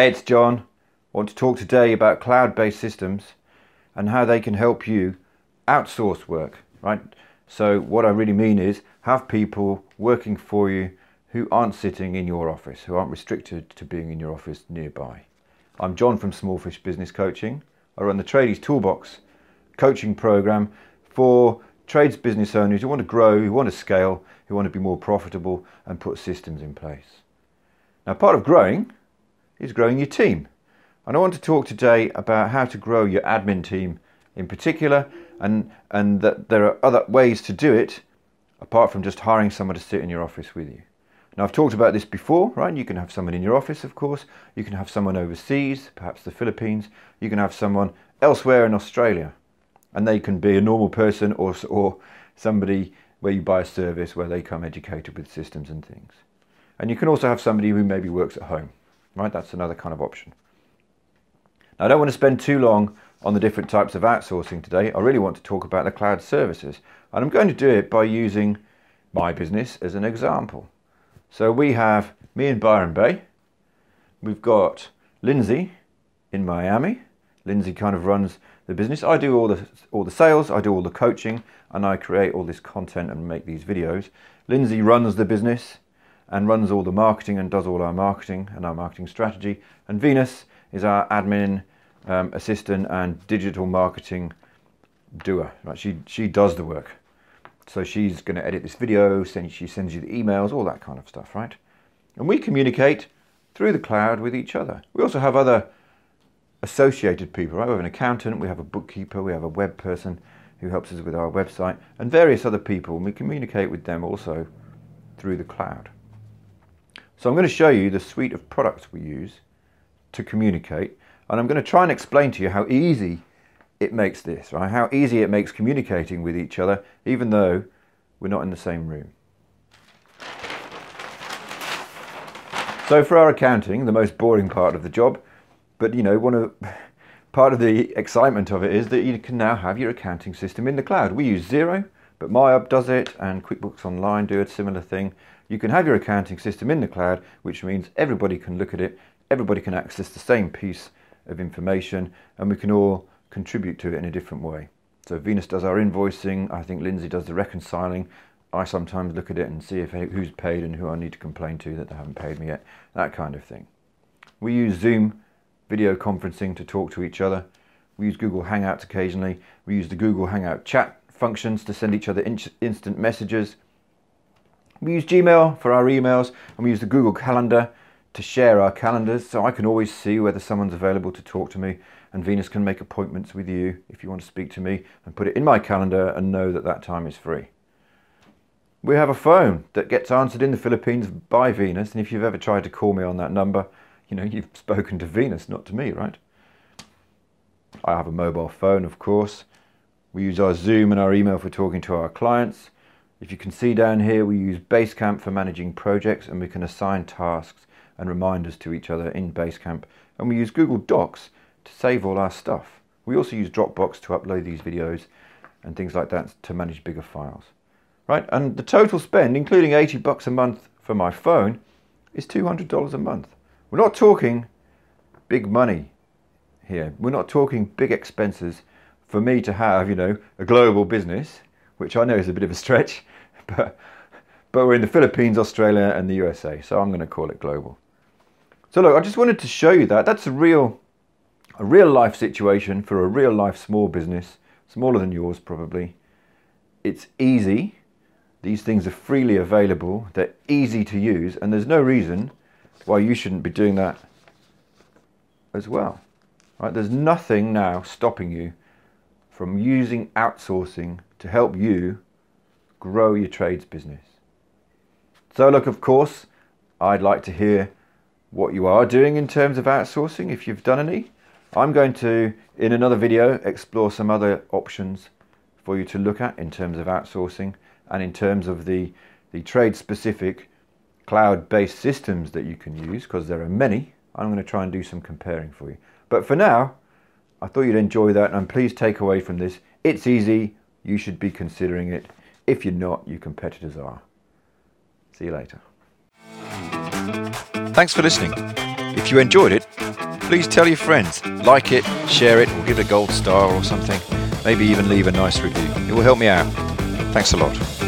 Hey, it's John. I want to talk today about cloud based systems and how they can help you outsource work, right? So, what I really mean is have people working for you who aren't sitting in your office, who aren't restricted to being in your office nearby. I'm John from Smallfish Business Coaching. I run the Tradies Toolbox coaching program for trades business owners who want to grow, who want to scale, who want to be more profitable and put systems in place. Now, part of growing is growing your team. And I want to talk today about how to grow your admin team in particular, and, and that there are other ways to do it apart from just hiring someone to sit in your office with you. Now, I've talked about this before, right? You can have someone in your office, of course. You can have someone overseas, perhaps the Philippines. You can have someone elsewhere in Australia. And they can be a normal person or, or somebody where you buy a service where they come educated with systems and things. And you can also have somebody who maybe works at home right? That's another kind of option. Now, I don't want to spend too long on the different types of outsourcing today. I really want to talk about the cloud services, and I'm going to do it by using my business as an example. So we have me in Byron Bay. We've got Lindsay in Miami. Lindsay kind of runs the business. I do all the all the sales, I do all the coaching, and I create all this content and make these videos. Lindsay runs the business and runs all the marketing and does all our marketing and our marketing strategy. And Venus is our admin um, assistant and digital marketing doer. Right? She she does the work. So she's going to edit this video, send, she sends you the emails, all that kind of stuff, right? And we communicate through the cloud with each other. We also have other associated people, right? We have an accountant, we have a bookkeeper, we have a web person who helps us with our website, and various other people, and we communicate with them also through the cloud. So I'm going to show you the suite of products we use to communicate and I'm going to try and explain to you how easy it makes this, right? How easy it makes communicating with each other even though we're not in the same room. So for our accounting, the most boring part of the job, but you know, one of part of the excitement of it is that you can now have your accounting system in the cloud. We use Xero, but MYOB does it and QuickBooks Online do a similar thing. You can have your accounting system in the cloud, which means everybody can look at it, everybody can access the same piece of information, and we can all contribute to it in a different way. So Venus does our invoicing, I think Lindsay does the reconciling. I sometimes look at it and see if who's paid and who I need to complain to that they haven't paid me yet, that kind of thing. We use Zoom video conferencing to talk to each other. We use Google Hangouts occasionally. We use the Google Hangout chat functions to send each other in instant messages. We use Gmail for our emails and we use the Google Calendar to share our calendars so I can always see whether someone's available to talk to me and Venus can make appointments with you if you want to speak to me and put it in my calendar and know that that time is free. We have a phone that gets answered in the Philippines by Venus and if you've ever tried to call me on that number, you know, you've spoken to Venus, not to me, right? I have a mobile phone, of course. We use our Zoom and our email for talking to our clients. If you can see down here, we use Basecamp for managing projects and we can assign tasks and reminders to each other in Basecamp. And we use Google Docs to save all our stuff. We also use Dropbox to upload these videos and things like that to manage bigger files. Right, and the total spend, including 80 bucks a month for my phone, is $200 a month. We're not talking big money here. We're not talking big expenses for me to have, you know, a global business, which I know is a bit of a stretch, but, but we're in the Philippines, Australia, and the USA, so I'm going to call it global. So look, I just wanted to show you that. That's a real, a real life situation for a real life small business, smaller than yours probably. It's easy. These things are freely available. They're easy to use, and there's no reason why you shouldn't be doing that as well. Right? There's nothing now stopping you from using outsourcing to help you grow your trades business. So, look, of course, I'd like to hear what you are doing in terms of outsourcing if you've done any. I'm going to, in another video, explore some other options for you to look at in terms of outsourcing and in terms of the, the trade specific cloud based systems that you can use because there are many. I'm going to try and do some comparing for you. But for now, I thought you'd enjoy that and please take away from this it's easy, you should be considering it. If you're not, your competitors are. See you later. Thanks for listening. If you enjoyed it, please tell your friends, like it, share it, or give it a gold star or something. Maybe even leave a nice review. It will help me out. Thanks a lot.